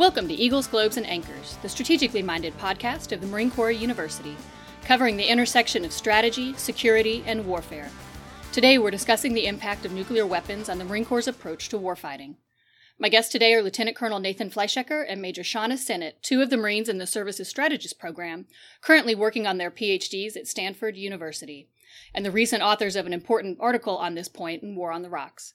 Welcome to Eagles, Globes, and Anchors, the strategically minded podcast of the Marine Corps University, covering the intersection of strategy, security, and warfare. Today, we're discussing the impact of nuclear weapons on the Marine Corps' approach to warfighting. My guests today are Lieutenant Colonel Nathan Fleischaker and Major Shauna Sinnott, two of the Marines in the Services Strategist Program, currently working on their PhDs at Stanford University, and the recent authors of an important article on this point in War on the Rocks.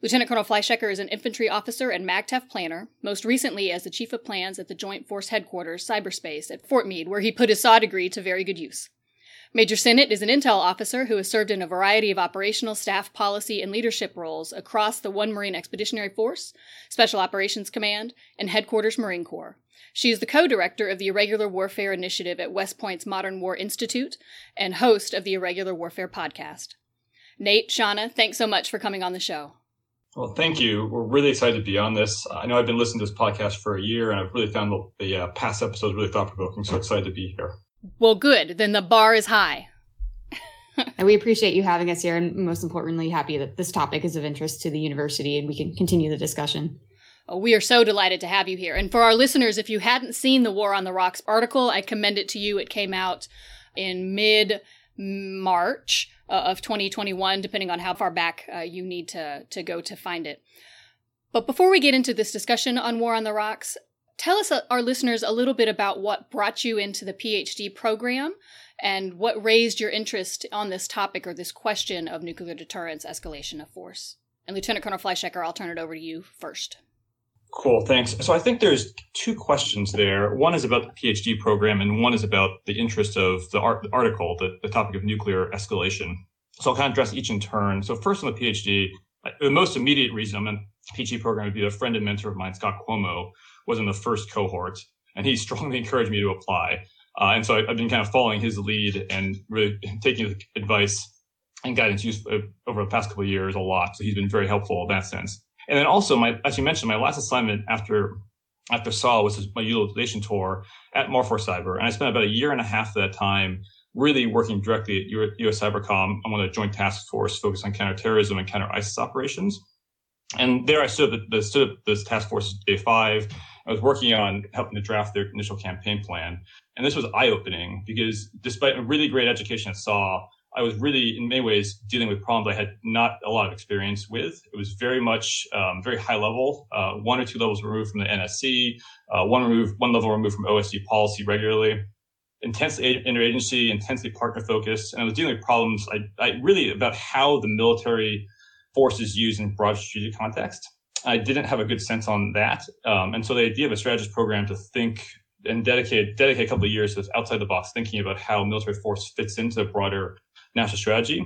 Lieutenant Colonel Fleischaker is an infantry officer and MAGTF planner, most recently as the Chief of Plans at the Joint Force Headquarters Cyberspace at Fort Meade, where he put his SAW degree to very good use. Major Sinnott is an intel officer who has served in a variety of operational, staff, policy, and leadership roles across the 1 Marine Expeditionary Force, Special Operations Command, and Headquarters Marine Corps. She is the co director of the Irregular Warfare Initiative at West Point's Modern War Institute and host of the Irregular Warfare podcast. Nate, Shauna, thanks so much for coming on the show. Well, thank you. We're really excited to be on this. I know I've been listening to this podcast for a year, and I've really found the, the uh, past episodes really thought provoking. So excited to be here. Well, good. Then the bar is high. and we appreciate you having us here, and most importantly, happy that this topic is of interest to the university, and we can continue the discussion. Oh, we are so delighted to have you here. And for our listeners, if you hadn't seen the War on the Rocks article, I commend it to you. It came out in mid March uh, of 2021, depending on how far back uh, you need to, to go to find it. But before we get into this discussion on War on the Rocks, tell us, uh, our listeners, a little bit about what brought you into the PhD program and what raised your interest on this topic or this question of nuclear deterrence escalation of force. And Lieutenant Colonel Fleischaker, I'll turn it over to you first. Cool, thanks. So I think there's two questions there. One is about the PhD program, and one is about the interest of the, art, the article, the, the topic of nuclear escalation. So I'll kind of address each in turn. So first on the PhD, the most immediate reason I'm in the PhD program would be a friend and mentor of mine, Scott Cuomo, was in the first cohort, and he strongly encouraged me to apply. Uh, and so I, have been kind of following his lead and really taking advice and guidance used uh, over the past couple of years a lot. So he's been very helpful in that sense. And then also, my as you mentioned, my last assignment after after SAW was my utilization tour at Marforce Cyber, and I spent about a year and a half of that time really working directly at U.S. Cybercom on a joint task force focused on counterterrorism and counter ISIS operations. And there I stood at the, stood at this task force day five. I was working on helping to draft their initial campaign plan. And this was eye opening because despite a really great education at SAW, I was really, in many ways, dealing with problems I had not a lot of experience with. It was very much um, very high level, uh, one or two levels removed from the NSC, uh, one removed, one level removed from OSD policy regularly. Intensely interagency, intensely partner focused, and I was dealing with problems I, I really about how the military forces used in broad strategic context. I didn't have a good sense on that, um, and so the idea of a strategist program to think and dedicate dedicate a couple of years to outside the box thinking about how military force fits into a broader national strategy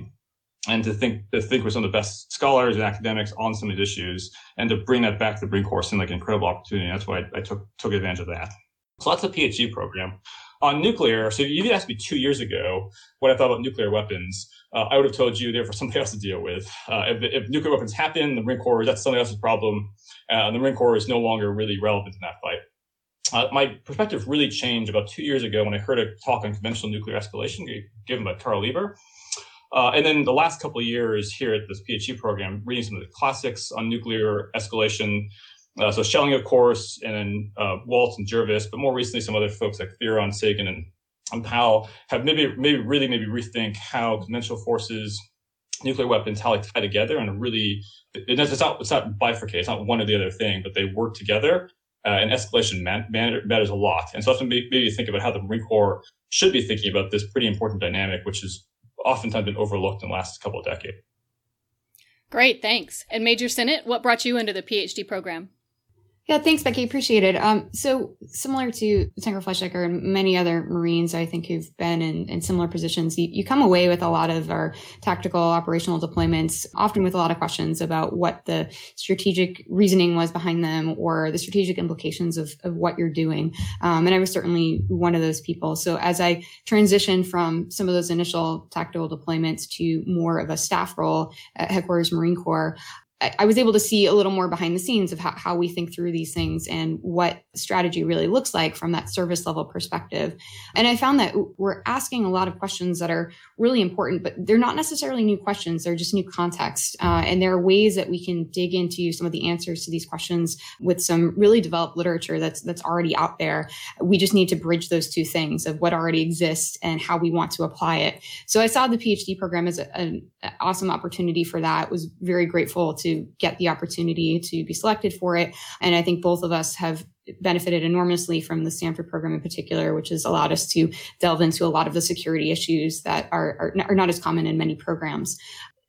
and to think to think with some of the best scholars and academics on some of these issues and to bring that back to the Marine Corps seemed like an incredible opportunity. That's why I, I took took advantage of that. So that's a PhD program. On nuclear, so if you asked me two years ago what I thought about nuclear weapons, uh, I would have told you they're for somebody else to deal with. Uh, if, if, nuclear weapons happen, the Marine Corps, that's somebody else's problem. Uh, the Marine Corps is no longer really relevant in that fight. Uh, my perspective really changed about two years ago when I heard a talk on conventional nuclear escalation given by Carl Lieber. Uh, and then the last couple of years here at this PhD program, reading some of the classics on nuclear escalation. Uh, so Schelling, of course, and then uh, Waltz and Jervis, but more recently some other folks like Fearon, Sagan, and, and Powell have maybe maybe really maybe rethink how conventional forces, nuclear weapons, how they tie together, and really it's not it's not bifurcate, it's not one or the other thing, but they work together. Uh, and escalation man, man, matters a lot. And so often maybe, maybe think about how the Marine Corps should be thinking about this pretty important dynamic, which is oftentimes been overlooked in the last couple of decades. Great, thanks. And Major Sinnott, what brought you into the PhD program? Yeah, thanks, Becky. Appreciate it. Um, so similar to Tanker Fleischaker and many other Marines, I think who've been in, in similar positions, you, you, come away with a lot of our tactical operational deployments, often with a lot of questions about what the strategic reasoning was behind them or the strategic implications of, of what you're doing. Um, and I was certainly one of those people. So as I transitioned from some of those initial tactical deployments to more of a staff role at headquarters Marine Corps, I was able to see a little more behind the scenes of how, how we think through these things and what strategy really looks like from that service level perspective. And I found that we're asking a lot of questions that are really important, but they're not necessarily new questions. They're just new context. Uh, and there are ways that we can dig into some of the answers to these questions with some really developed literature that's, that's already out there. We just need to bridge those two things of what already exists and how we want to apply it. So I saw the PhD program as a, an awesome opportunity for that. Was very grateful to get the opportunity to be selected for it. And I think both of us have benefited enormously from the Stanford program in particular, which has allowed us to delve into a lot of the security issues that are, are, are not as common in many programs.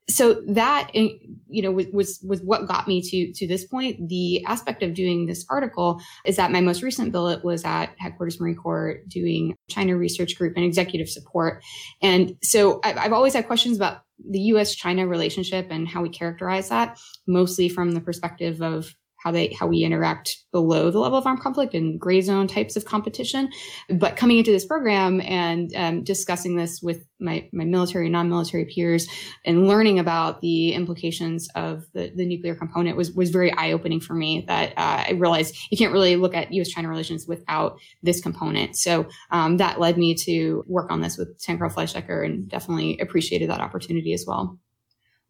So that you know was was what got me to to this point. The aspect of doing this article is that my most recent billet was at headquarters marine corps doing china research group and executive support. And so i've always had questions about the US China relationship and how we characterize that, mostly from the perspective of how they how we interact below the level of armed conflict and gray zone types of competition. But coming into this program and um, discussing this with my my military non-military peers and learning about the implications of the, the nuclear component was was very eye opening for me. That uh, I realized you can't really look at U.S. China relations without this component. So um, that led me to work on this with Tancred Fleischaker and definitely appreciated that opportunity as well.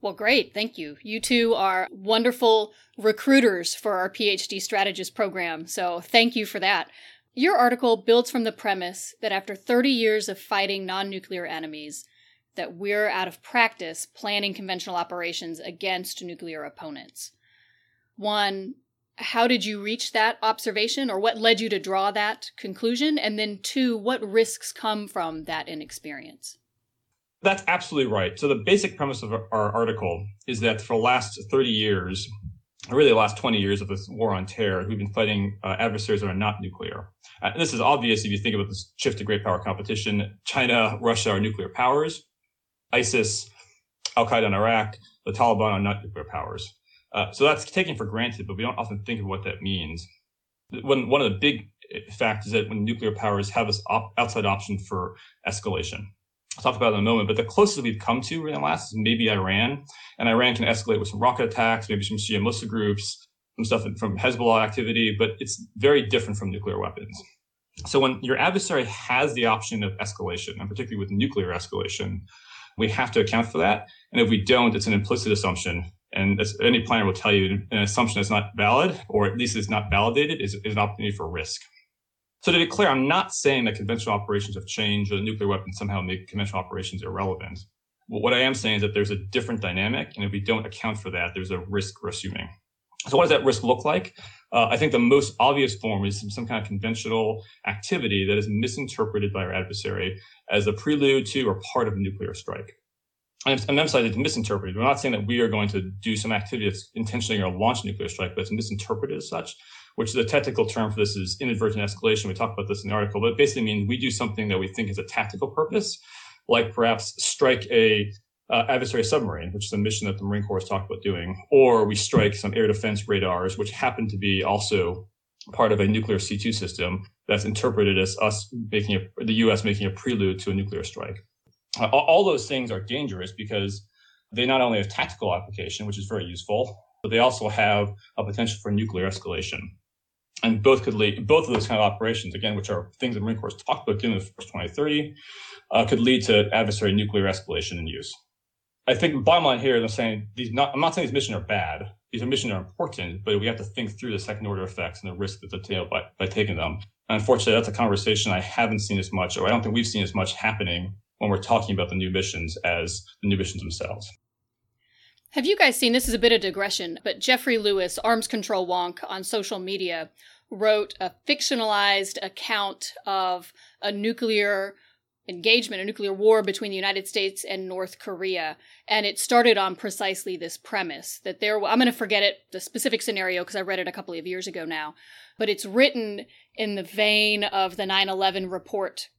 Well, great. Thank you. You two are wonderful recruiters for our PhD strategist program. So thank you for that. Your article builds from the premise that after 30 years of fighting non-nuclear enemies, that we're out of practice planning conventional operations against nuclear opponents. One, how did you reach that observation or what led you to draw that conclusion? And then two, what risks come from that inexperience? That's absolutely right. So the basic premise of our article is that for the last 30 years, really the last 20 years of this war on terror, we've been fighting uh, adversaries that are not nuclear. Uh, this is obvious if you think about this shift to great power competition. China, Russia are nuclear powers. ISIS, Al Qaeda in Iraq, the Taliban are not nuclear powers. Uh, so that's taken for granted, but we don't often think of what that means. One, one of the big facts is that when nuclear powers have this op- outside option for escalation. I'll talk about in a moment, but the closest we've come to in the last is maybe Iran. And Iran can escalate with some rocket attacks, maybe some Shia Muslim groups, some stuff from Hezbollah activity, but it's very different from nuclear weapons. So when your adversary has the option of escalation, and particularly with nuclear escalation, we have to account for that. And if we don't, it's an implicit assumption. And any planner will tell you, an assumption that's not valid, or at least is not validated, is, is an opportunity for risk. So to be clear, I'm not saying that conventional operations have changed or the nuclear weapons somehow make conventional operations irrelevant. But what I am saying is that there's a different dynamic, and if we don't account for that, there's a risk we're assuming. So what does that risk look like? Uh, I think the most obvious form is some, kind of conventional activity that is misinterpreted by our adversary as a prelude to or part of a nuclear strike. And I'm, I'm emphasizing it's misinterpreted. We're not saying that we are going to do some activity that's intentionally going to launch a nuclear strike, but it's misinterpreted as such which is a technical term for this is inadvertent escalation. We talk about this in the article, but basically means we do something that we think is a tactical purpose, like perhaps strike a uh, adversary submarine, which is a mission that the Marine Corps has talked about doing, or we strike some air defense radars, which happen to be also part of a nuclear C2 system that's interpreted as us making a, the U.S. making a prelude to a nuclear strike. Uh, all those things are dangerous because they not only have tactical application, which is very useful, but they also have a potential for nuclear escalation and both could lead both of those kind of operations again which are things the marine corps talked about doing in the first 2030 uh, could lead to adversary nuclear escalation and use. I think bottom line here i'm saying these not i'm not saying these missions are bad. These missions are important but we have to think through the second order effects and the risk that's entailed by, by taking them. And unfortunately that's a conversation i haven't seen as much or i don't think we've seen as much happening when we're talking about the new missions as the new missions themselves have you guys seen this is a bit of digression, but Jeffrey Lewis, arms control wonk on social media, wrote a fictionalized account of a nuclear engagement, a nuclear war between the United States and North Korea. And it started on precisely this premise that there, I'm going to forget it, the specific scenario, because I read it a couple of years ago now, but it's written in the vein of the 9 11 report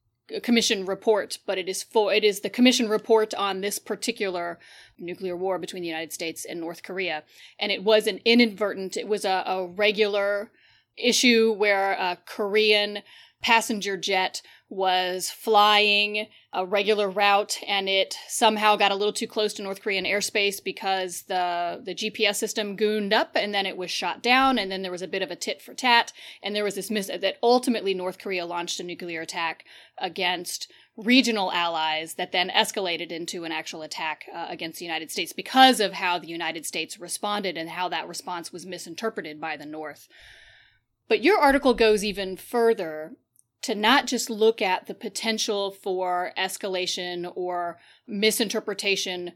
commission report, but it is for it is the commission report on this particular nuclear war between the United States and North Korea, and it was an inadvertent. It was a, a regular issue where a Korean passenger jet was flying a regular route and it somehow got a little too close to North Korean airspace because the the GPS system gooned up and then it was shot down and then there was a bit of a tit for tat and there was this that ultimately North Korea launched a nuclear attack against regional allies that then escalated into an actual attack uh, against the United States because of how the United States responded and how that response was misinterpreted by the North. But your article goes even further to not just look at the potential for escalation or misinterpretation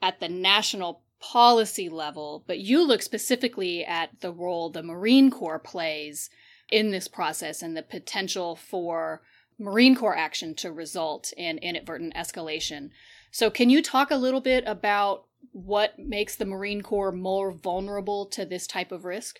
at the national policy level, but you look specifically at the role the Marine Corps plays in this process and the potential for Marine Corps action to result in inadvertent escalation. So, can you talk a little bit about what makes the Marine Corps more vulnerable to this type of risk?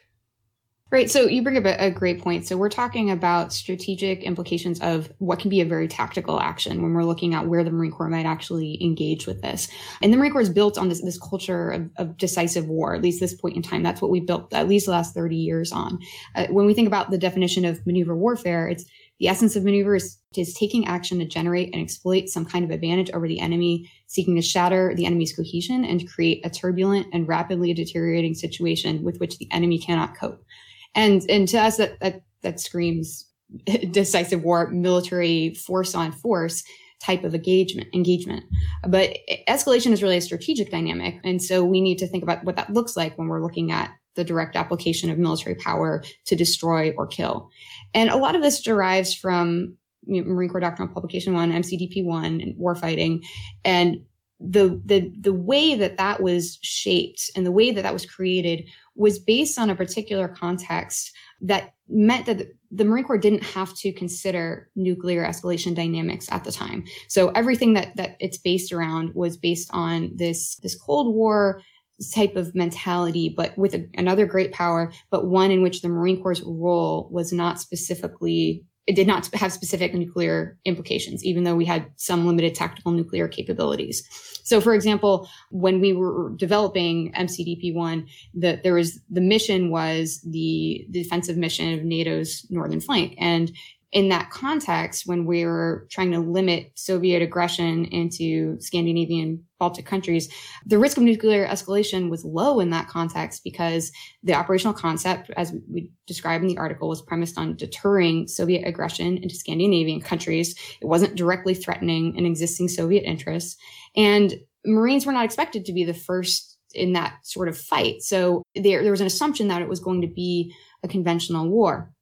Right. So you bring up a, great point. So we're talking about strategic implications of what can be a very tactical action when we're looking at where the Marine Corps might actually engage with this. And the Marine Corps is built on this, this culture of, of decisive war, at least this point in time. That's what we built at least the last 30 years on. Uh, when we think about the definition of maneuver warfare, it's the essence of maneuver is, is taking action to generate and exploit some kind of advantage over the enemy, seeking to shatter the enemy's cohesion and create a turbulent and rapidly deteriorating situation with which the enemy cannot cope. And and to us that that that screams decisive war, military force on force type of engagement engagement. But escalation is really a strategic dynamic. And so we need to think about what that looks like when we're looking at the direct application of military power to destroy or kill. And a lot of this derives from Marine Corps Doctrinal Publication One, MCDP One, and warfighting, and the the the way that that was shaped and the way that that was created was based on a particular context that meant that the Marine Corps didn't have to consider nuclear escalation dynamics at the time. So everything that that it's based around was based on this this Cold War type of mentality, but with a, another great power, but one in which the Marine Corps' role was not specifically it did not have specific nuclear implications, even though we had some limited tactical nuclear capabilities. So, for example, when we were developing MCDP1, the, there was the mission was the, the defensive mission of NATO's northern flank. And in that context, when we were trying to limit Soviet aggression into Scandinavian Baltic countries, the risk of nuclear escalation was low in that context because the operational concept, as we describe in the article, was premised on deterring Soviet aggression into Scandinavian countries. It wasn't directly threatening an existing Soviet interest. And Marines were not expected to be the first in that sort of fight. So there, there was an assumption that it was going to be a conventional war.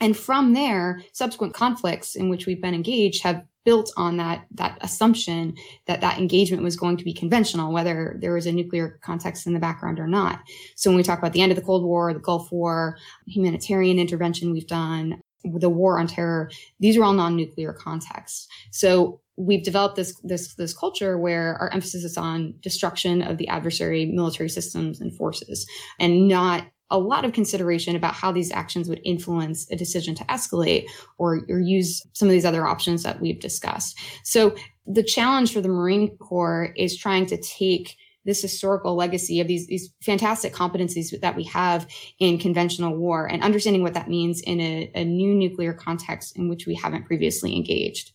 And from there, subsequent conflicts in which we've been engaged have built on that that assumption that that engagement was going to be conventional, whether there was a nuclear context in the background or not. So when we talk about the end of the Cold War, the Gulf War, humanitarian intervention we've done, the war on terror, these are all non-nuclear contexts. So we've developed this this this culture where our emphasis is on destruction of the adversary military systems and forces and not a lot of consideration about how these actions would influence a decision to escalate or, or use some of these other options that we've discussed. So the challenge for the Marine Corps is trying to take this historical legacy of these, these fantastic competencies that we have in conventional war and understanding what that means in a, a new nuclear context in which we haven't previously engaged.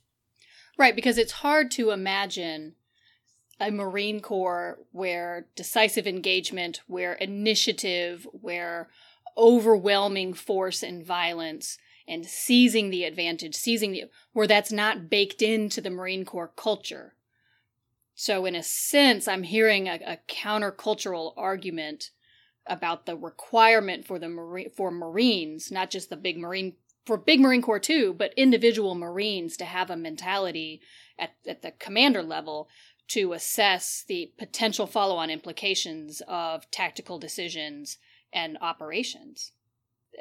Right, because it's hard to imagine a Marine Corps where decisive engagement, where initiative, where overwhelming force and violence and seizing the advantage, seizing the, where that's not baked into the Marine Corps culture. So, in a sense, I'm hearing a, a countercultural argument about the requirement for the Marine, for Marines, not just the big Marine, for big Marine Corps too, but individual Marines to have a mentality at, at the commander level to assess the potential follow on implications of tactical decisions and operations.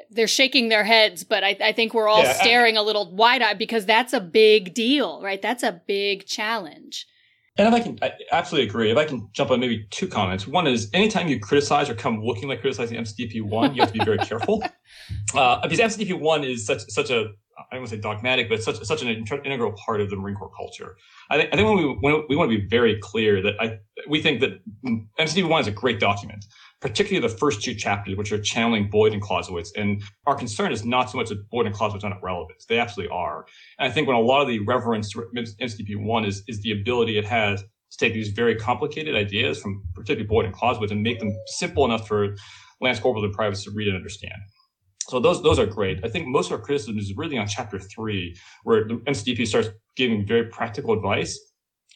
They're shaking their heads, but I, I think we're all yeah, staring a little wide eyed because that's a big deal, right? That's a big challenge. And if I can, I absolutely agree. If I can jump on maybe two comments. One is anytime you criticize or come looking like criticizing MCDP one, you have to be very careful uh, because MCDP one is such such a I don't want to say dogmatic, but such such an integral part of the Marine Corps culture. I think I think when we when we want to be very clear that I we think that MCDP one is a great document, particularly the first two chapters, which are channeling Boyd and Clausewitz. And our concern is not so much that Boyd and Clausewitz are not relevant. They absolutely are. And I think when a lot of the reverence to MCDP one is, is the ability it has to take these very complicated ideas from particularly Boyd and Clausewitz and make them simple enough for Lance Corporal and Privates to read and understand. So those those are great. I think most of our criticism is really on chapter three, where the MCDP starts giving very practical advice,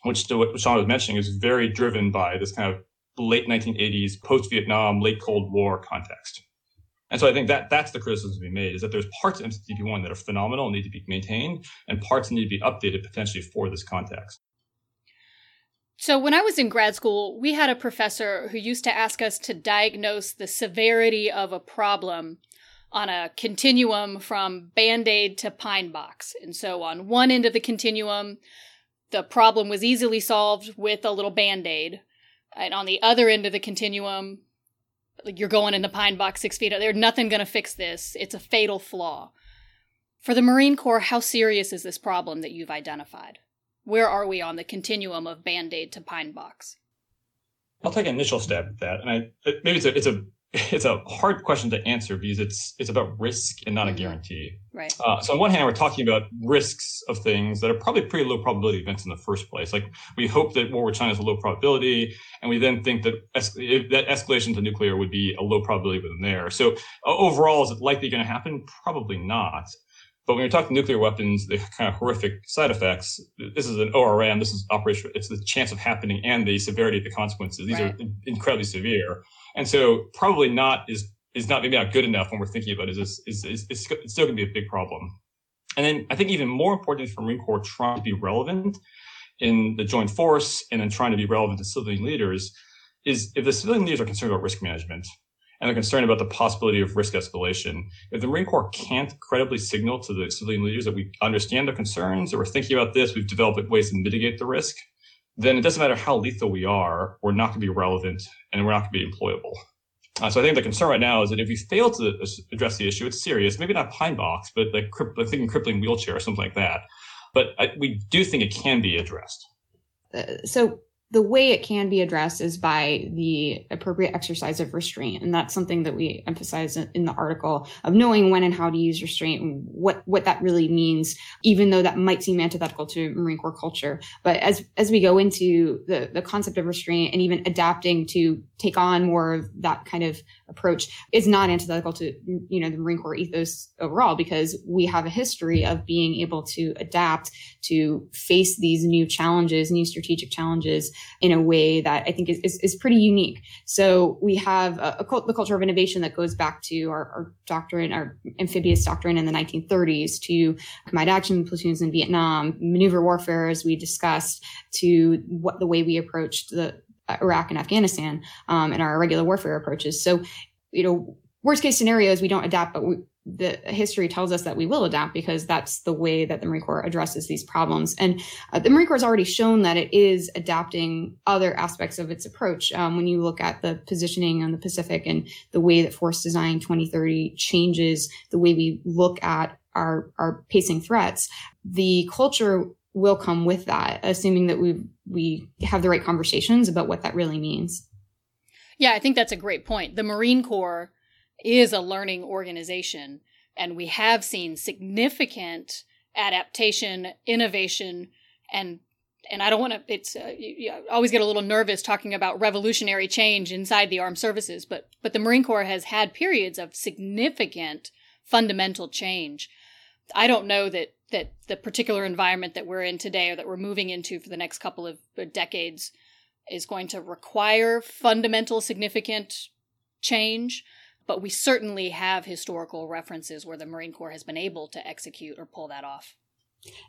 which to what Sean was mentioning is very driven by this kind of late 1980s, post-Vietnam, late Cold War context. And so I think that that's the criticism be made is that there's parts of MCDP one that are phenomenal and need to be maintained, and parts need to be updated potentially for this context. So, when I was in grad school, we had a professor who used to ask us to diagnose the severity of a problem on a continuum from band aid to pine box. And so, on one end of the continuum, the problem was easily solved with a little band aid. And on the other end of the continuum, you're going in the pine box six feet. There's nothing going to fix this. It's a fatal flaw. For the Marine Corps, how serious is this problem that you've identified? Where are we on the continuum of band aid to pine box? I'll take an initial stab at that, and I uh, maybe it's a it's a it's a hard question to answer because it's it's about risk and not a mm-hmm. guarantee. Right. Uh, so on one hand, we're talking about risks of things that are probably pretty low probability events in the first place. Like we hope that war with China is a low probability, and we then think that es- that escalation to nuclear would be a low probability within there. So uh, overall, is it likely going to happen? Probably not. But when you're talking nuclear weapons, the kind of horrific side effects, this is an ORM, this is operation, it's the chance of happening and the severity of the consequences. These right. are incredibly severe. And so probably not is, is not maybe not good enough when we're thinking about is is, is, is it's still going to be a big problem. And then I think even more important for Marine Corps trying to be relevant in the joint force and then trying to be relevant to civilian leaders is if the civilian leaders are concerned about risk management, and they're concerned about the possibility of risk escalation. If the Marine Corps can't credibly signal to the civilian leaders that we understand their concerns, that we're thinking about this, we've developed ways to mitigate the risk, then it doesn't matter how lethal we are, we're not going to be relevant and we're not going to be employable. Uh, so I think the concern right now is that if we fail to address the issue, it's serious. Maybe not pine box, but like I think crippling wheelchair or something like that. But I, we do think it can be addressed. Uh, so the way it can be addressed is by the appropriate exercise of restraint. And that's something that we emphasize in the article of knowing when and how to use restraint and what what that really means even though that might seem antithetical to marine corps culture. But as as we go into the the concept of restraint and even adapting to take on more of that kind of approach is not antithetical to you know the marine corps ethos overall because we have a history of being able to adapt to face these new challenges new strategic challenges in a way that I think is, is, is pretty unique. So we have a, a cult, the culture of innovation that goes back to our, our, doctrine, our amphibious doctrine in the 1930s to combined action platoons in Vietnam, maneuver warfare, as we discussed, to what the way we approached the Iraq and Afghanistan um, and irregular warfare approaches. So, you know, worst case scenarios, we don't adapt, but we, the history tells us that we will adapt because that's the way that the Marine Corps addresses these problems. And uh, the Marine Corps has already shown that it is adapting other aspects of its approach. Um, when you look at the positioning on the Pacific and the way that Force Design 2030 changes the way we look at our, our pacing threats, the culture will come with that, assuming that we we have the right conversations about what that really means. Yeah, I think that's a great point. The Marine Corps is a learning organization, and we have seen significant adaptation, innovation, and and I don't want to. It's uh, you, you always get a little nervous talking about revolutionary change inside the armed services, but but the Marine Corps has had periods of significant fundamental change. I don't know that that the particular environment that we're in today or that we're moving into for the next couple of decades is going to require fundamental significant change but we certainly have historical references where the Marine Corps has been able to execute or pull that off.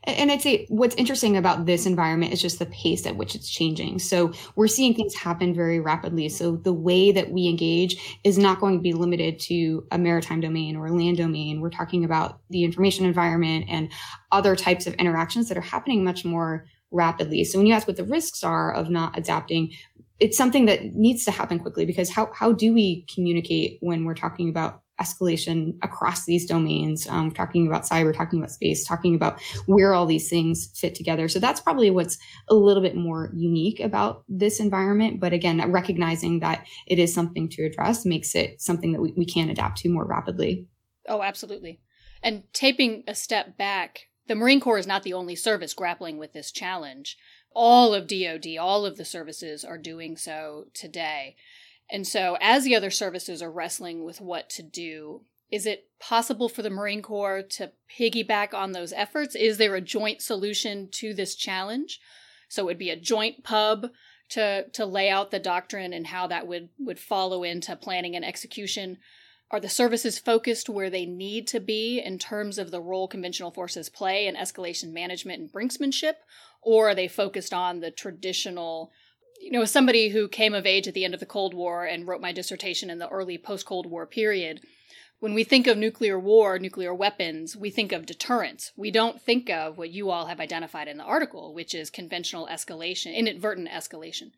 And I'd say what's interesting about this environment is just the pace at which it's changing. So we're seeing things happen very rapidly. So the way that we engage is not going to be limited to a maritime domain or land domain. We're talking about the information environment and other types of interactions that are happening much more rapidly. So when you ask what the risks are of not adapting, it's something that needs to happen quickly because how, how do we communicate when we're talking about escalation across these domains. Um, talking about cyber, talking about space, talking about where all these things fit together. So that's probably what's a little bit more unique about this environment. But again, recognizing that it is something to address makes it something that we, we can adapt to more rapidly. Oh, absolutely. And taking a step back, the Marine Corps is not the only service grappling with this challenge. All of DoD, all of the services are doing so today. And so, as the other services are wrestling with what to do, is it possible for the Marine Corps to piggyback on those efforts? Is there a joint solution to this challenge? So it would be a joint pub to to lay out the doctrine and how that would would follow into planning and execution. Are the services focused where they need to be in terms of the role conventional forces play in escalation management and brinksmanship, or are they focused on the traditional you know, as somebody who came of age at the end of the Cold War and wrote my dissertation in the early post Cold War period, when we think of nuclear war, nuclear weapons, we think of deterrence. We don't think of what you all have identified in the article, which is conventional escalation, inadvertent escalation.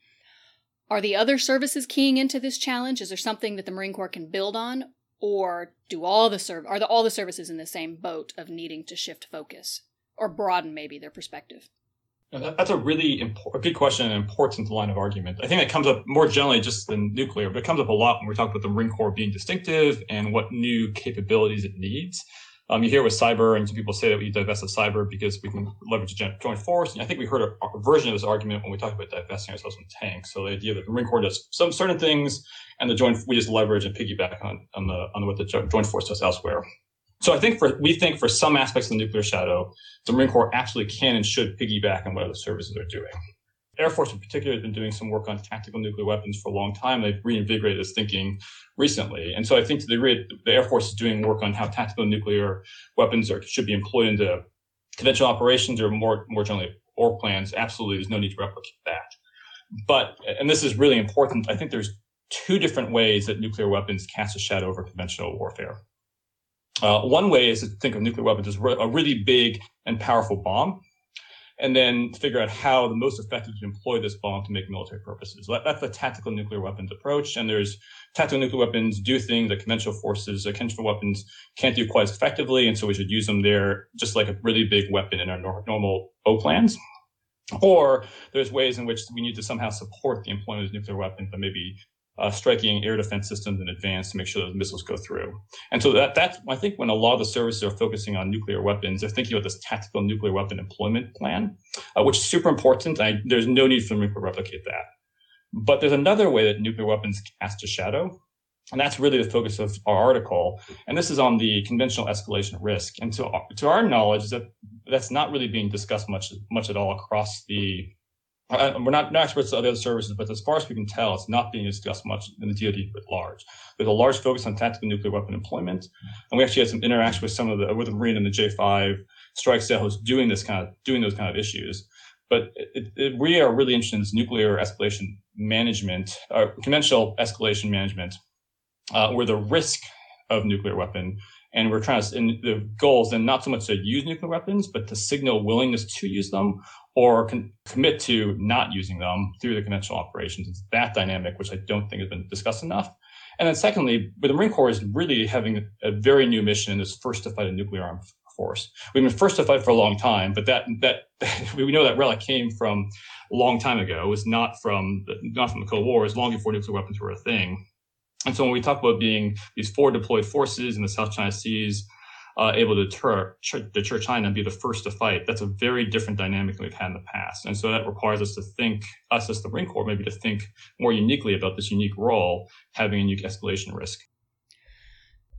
Are the other services keying into this challenge? Is there something that the Marine Corps can build on, or do all the serv- are the, all the services in the same boat of needing to shift focus or broaden maybe their perspective? That's a really important, good question and important line of argument. I think it comes up more generally just than nuclear, but it comes up a lot when we talk about the Marine Corps being distinctive and what new capabilities it needs. Um, you hear with cyber, and some people say that we divest of cyber because we can leverage a joint force. And I think we heard a, a, version of this argument when we talked about divesting ourselves from tanks. So the idea that the Marine Corps does some certain things, and the joint we just leverage and piggyback on on the on what the joint force does elsewhere. So I think for we think for some aspects of the nuclear shadow, the Marine Corps absolutely can and should piggyback on what other services are doing. Air Force in particular has been doing some work on tactical nuclear weapons for a long time. They've reinvigorated this thinking recently. And so I think to the, degree the Air Force is doing work on how tactical nuclear weapons are, should be employed into conventional operations or more, more generally OR plans. Absolutely, there's no need to replicate that. But, and this is really important, I think there's two different ways that nuclear weapons cast a shadow over conventional warfare. Uh, one way is to think of nuclear weapons as a really big and powerful bomb, and then figure out how the most effective to employ this bomb to make military purposes. That's the tactical nuclear weapons approach. And there's tactical nuclear weapons do things that conventional forces, uh, conventional weapons can't do quite as effectively. And so we should use them there just like a really big weapon in our nor- normal OPLANs. Or there's ways in which we need to somehow support the employment of nuclear weapons, but maybe uh, striking air defense systems in advance to make sure those missiles go through. And so that that's I think when a lot of the services are focusing on nuclear weapons, they're thinking about this tactical nuclear weapon employment plan, uh, which is super important. I, there's no need for them to replicate that. But there's another way that nuclear weapons cast a shadow, and that's really the focus of our article. And this is on the conventional escalation risk. And to, to our knowledge, that that's not really being discussed much much at all across the we're not, experts on the other services, but as far as we can tell, it's not being discussed much in the DoD at large. There's a large focus on tactical nuclear weapon employment, and we actually had some interaction with some of the with the Marine and the J5 strike cell who's doing this kind of doing those kind of issues. But it, it, we are really interested in this nuclear escalation management, or conventional escalation management, uh, where the risk of nuclear weapon and we're trying to, and the goal is then not so much to use nuclear weapons, but to signal willingness to use them or con- commit to not using them through the conventional operations. It's that dynamic, which I don't think has been discussed enough. And then secondly, the Marine Corps is really having a very new mission is first to fight a nuclear armed force. We've been first to fight for a long time, but that, that, we know that relic came from a long time ago. It was not from, the, not from the Cold War. It was long before nuclear weapons were a thing. And so when we talk about being these forward deployed forces in the South China Seas, uh, able to deter, deter China and be the first to fight, that's a very different dynamic than we've had in the past. And so that requires us to think, us as the Marine Corps, maybe to think more uniquely about this unique role, having a unique escalation risk.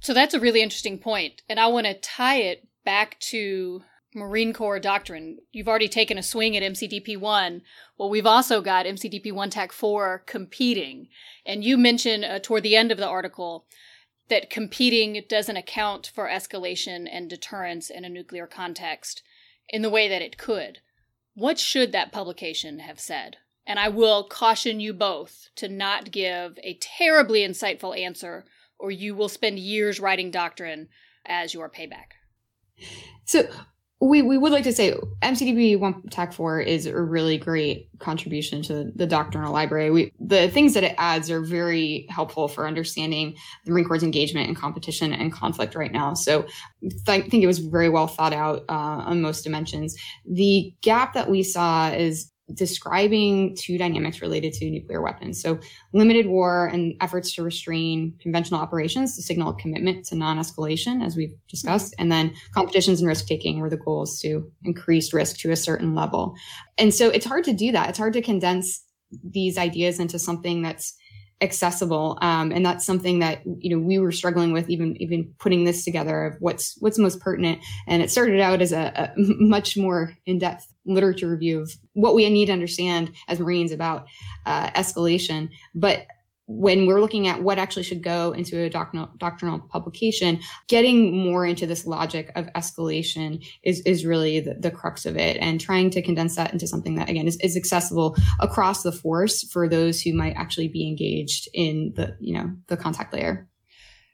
So that's a really interesting point, And I want to tie it back to Marine Corps doctrine. You've already taken a swing at MCDP 1. Well, we've also got MCDP 1 TAC 4 competing. And you mentioned uh, toward the end of the article that competing doesn't account for escalation and deterrence in a nuclear context in the way that it could. What should that publication have said? And I will caution you both to not give a terribly insightful answer, or you will spend years writing doctrine as your payback. So, we, we would like to say MCDP 1 TAC 4 is a really great contribution to the doctrinal library. We, the things that it adds are very helpful for understanding the Marine Corps' engagement and competition and conflict right now. So I think it was very well thought out uh, on most dimensions. The gap that we saw is describing two dynamics related to nuclear weapons. So limited war and efforts to restrain conventional operations to signal commitment to non-escalation, as we've discussed, and then competitions and risk taking were the goals to increase risk to a certain level. And so it's hard to do that. It's hard to condense these ideas into something that's accessible. Um, and that's something that you know we were struggling with even even putting this together of what's what's most pertinent. And it started out as a, a much more in-depth literature review of what we need to understand as marines about uh, escalation. But when we're looking at what actually should go into a doctrinal, doctrinal publication, getting more into this logic of escalation is, is really the, the crux of it and trying to condense that into something that again is, is accessible across the force for those who might actually be engaged in the, you know, the contact layer.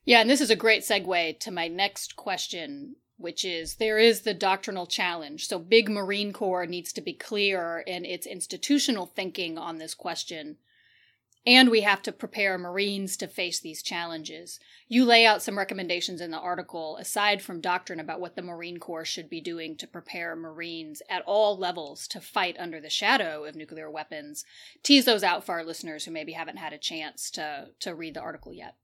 Yeah, and this is a great segue to my next question, which is there is the doctrinal challenge. So big Marine Corps needs to be clear in its institutional thinking on this question and we have to prepare Marines to face these challenges. You lay out some recommendations in the article, aside from doctrine about what the Marine Corps should be doing to prepare Marines at all levels to fight under the shadow of nuclear weapons. Tease those out for our listeners who maybe haven't had a chance to, to read the article yet.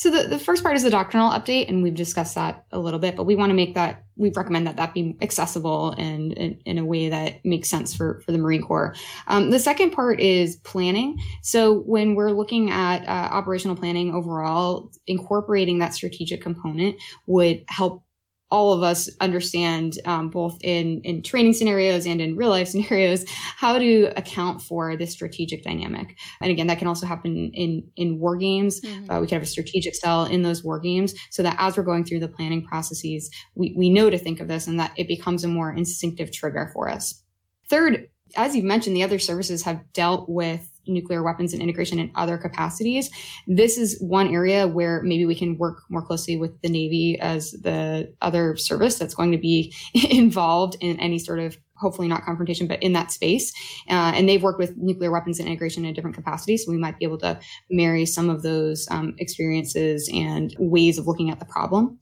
So the, the first part is the doctrinal update, and we've discussed that a little bit, but we want to make that, we recommend that that be accessible and in, in, a way that makes sense for, for the Marine Corps. Um, the second part is planning. So when we're looking at uh, operational planning overall, incorporating that strategic component would help all of us understand um, both in in training scenarios and in real life scenarios how to account for this strategic dynamic. And again that can also happen in in war games. Mm-hmm. uh, we can have a strategic cell in those war games. So that as we're going through the planning processes we, we know to think of this and that it becomes a more instinctive trigger for us. Third as you mentioned the other services have dealt with nuclear weapons and integration in other capacities. This is one area where maybe we can work more closely with the Navy as the other service that's going to be involved in any sort of hopefully not confrontation, but in that space. Uh, and they've worked with nuclear weapons and integration in different capacities. So we might be able to marry some of those um, experiences and ways of looking at the problem.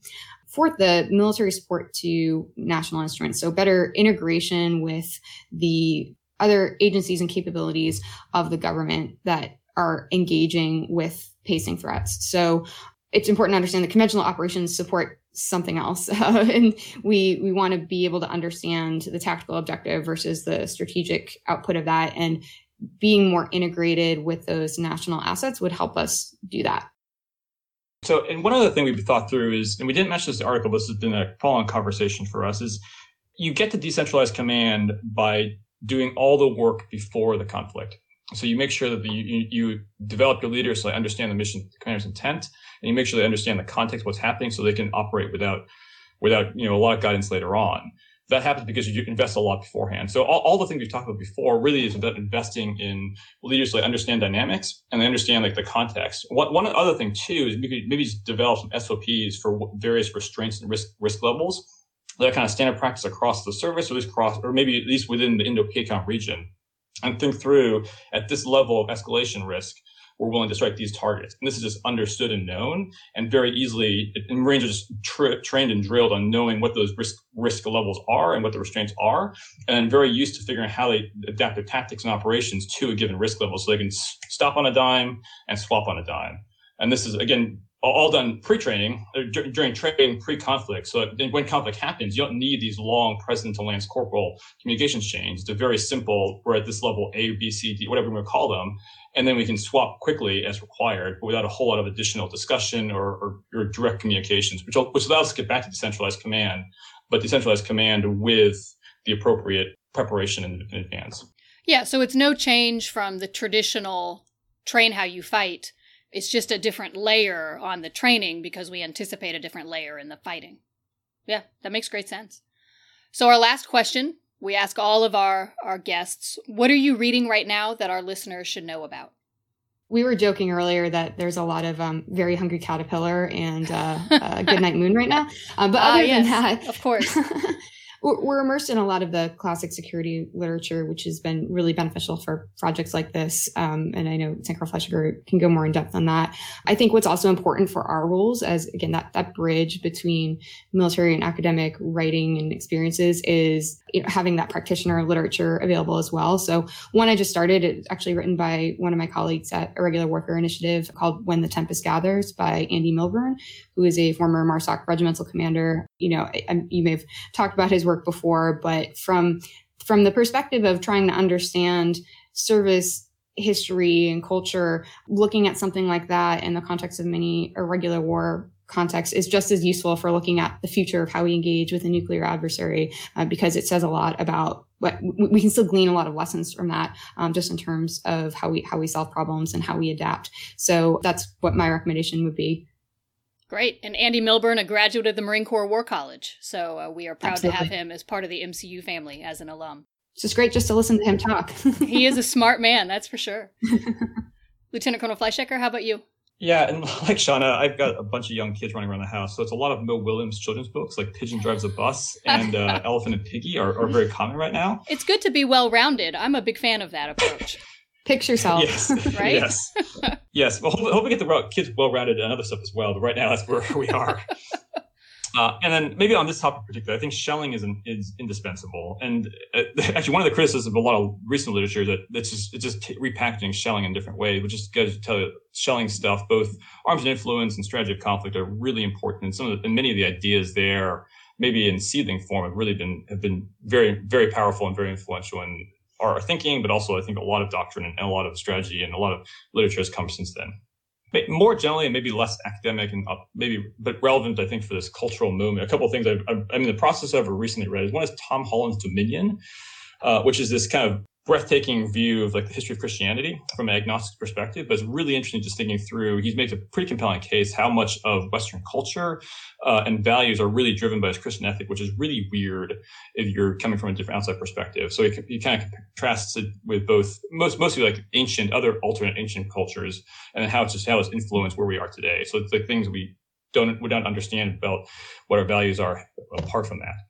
Fourth, the military support to national instruments. So better integration with the other agencies and capabilities of the government that are engaging with pacing threats. So it's important to understand that conventional operations support something else. And we, we want to be able to understand the tactical objective versus the strategic output of that. And being more integrated with those national assets would help us do that. So, and one other thing we've thought through is, and we didn't mention this in the article, this has been a follow-on conversation for us, is you get to decentralized command by doing all the work before the conflict. So you make sure that the, you, you develop your leaders so they understand the mission commander's intent, and you make sure they understand the context, what's happening, so they can operate without without you know a lot of guidance later on. That happens because you invest a lot beforehand. So all, all the things we've talked about before really is about investing in leaders so they understand dynamics and they understand like the context. One, one other thing too is maybe, maybe develop some SOPs for various restraints and risk risk levels that kind of standard practice across the service, or at least across, or maybe at least within the Indo-PACOM region, and think through at this level of escalation risk, we're willing to strike these targets. And this is just understood and known, and very easily, and Marines are just tra- trained and drilled on knowing what those risk risk levels are and what the restraints are, and very used to figuring how they adapt their tactics and operations to a given risk level, so they can stop on a dime and swap on a dime. And this is again all done pre-training uh, during training pre-conflict. So when conflict happens, you don't need these long president to lance corporal communications chains. They're very simple. We're at this level A, B, C, D, whatever we want to call them, and then we can swap quickly as required, but without a whole lot of additional discussion or, or, or direct communications, which which allows us to get back to decentralized command, but decentralized command with the appropriate preparation in, in advance. Yeah, so it's no change from the traditional train how you fight it's just a different layer on the training because we anticipate a different layer in the fighting. Yeah, that makes great sense. So, our last question we ask all of our, our guests what are you reading right now that our listeners should know about? We were joking earlier that there's a lot of um, very hungry caterpillar and uh, uh, good night moon right now. Uh, but ah, other uh, yes, than that, of course. we're immersed in a lot of the classic security literature, which has been really beneficial for projects like this. Um, and I know Sanker Fleischaker can go more in depth on that. I think what's also important for our roles as again, that, that bridge between military and academic writing and experiences is you know, having that practitioner literature available as well. So one I just started, it's actually written by one of my colleagues at Irregular Warfare Initiative called When the Tempest Gathers by Andy Milburn, who is a former MARSOC regimental commander. You know, I, you may have talked about his work before, but from from the perspective of trying to understand service history and culture, looking at something like that in the context of many irregular war context is just as useful for looking at the future of how we engage with a nuclear adversary uh, because it says a lot about what we can still glean a lot of lessons from that um, just in terms of how we how we solve problems and how we adapt so that's what my recommendation would be Great. And Andy Milburn, a graduate of the Marine Corps War College. So uh, we are proud Absolutely. to have him as part of the MCU family as an alum. It's just great just to listen to him talk. he is a smart man, that's for sure. Lieutenant Colonel Fleischaker, how about you? Yeah, and like Shauna, I've got a bunch of young kids running around the house, so it's a lot of Mo Willems children's books, like Pigeon Drives a Bus and uh, Elephant and Piggie, are, are very common right now. It's good to be well rounded. I'm a big fan of that approach. Picture yourself. Yes. right? Yes. yes. Well, hope, hope we get the kids well rounded and other stuff as well. But right now, that's where we are. Uh, and then maybe on this topic particular, I think Schelling is an, is indispensable. And uh, actually, one of the criticisms of a lot of recent literature is that it's just it's just repackaging Schelling in different ways, which just goes to tell you Schelling stuff, both arms and influence and strategy of conflict, are really important. And some of the, and many of the ideas there, maybe in seedling form, have really been have been very very powerful and very influential in our thinking, but also I think a lot of doctrine and a lot of strategy and a lot of literature has come since then. More generally, and maybe less academic and uh, maybe, but relevant, I think, for this cultural movement. A couple of things I've, I'm in the process of recently read is one is Tom Holland's Dominion, uh, which is this kind of breathtaking view of like the history of Christianity from an agnostic perspective, but it's really interesting just thinking through. He makes a pretty compelling case how much of Western culture uh, and values are really driven by his Christian ethic, which is really weird if you're coming from a different outside perspective. So he, he kind of contrasts it with both most mostly like ancient other alternate ancient cultures and how it's just how it's influenced where we are today. So it's like things we don't we don't understand about what our values are apart from that.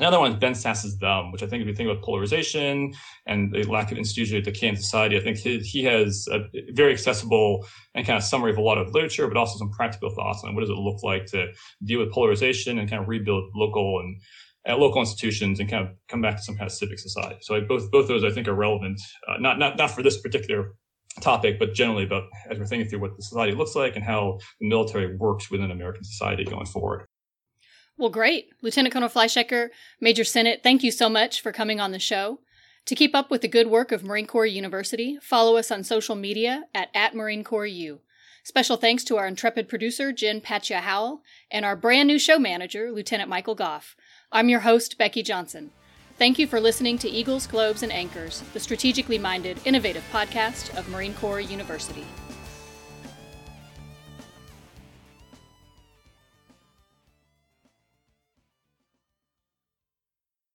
Another one is Ben Sasse's Them, which I think if you think about polarization and the lack of institutional decay in society, I think he, he has a very accessible and kind of summary of a lot of literature, but also some practical thoughts on what does it look like to deal with polarization and kind of rebuild local and uh, local institutions and kind of come back to some kind of civic society. So I, both both those I think are relevant, uh, not not not for this particular topic, but generally about as we're thinking through what the society looks like and how the military works within American society going forward. Well, great. Lieutenant Colonel Fleischaker, Major Sinnott, thank you so much for coming on the show. To keep up with the good work of Marine Corps University, follow us on social media at, at Marine Corps U. Special thanks to our intrepid producer, Jen Patcha Howell, and our brand new show manager, Lieutenant Michael Goff. I'm your host, Becky Johnson. Thank you for listening to Eagles, Globes, and Anchors, the strategically minded, innovative podcast of Marine Corps University.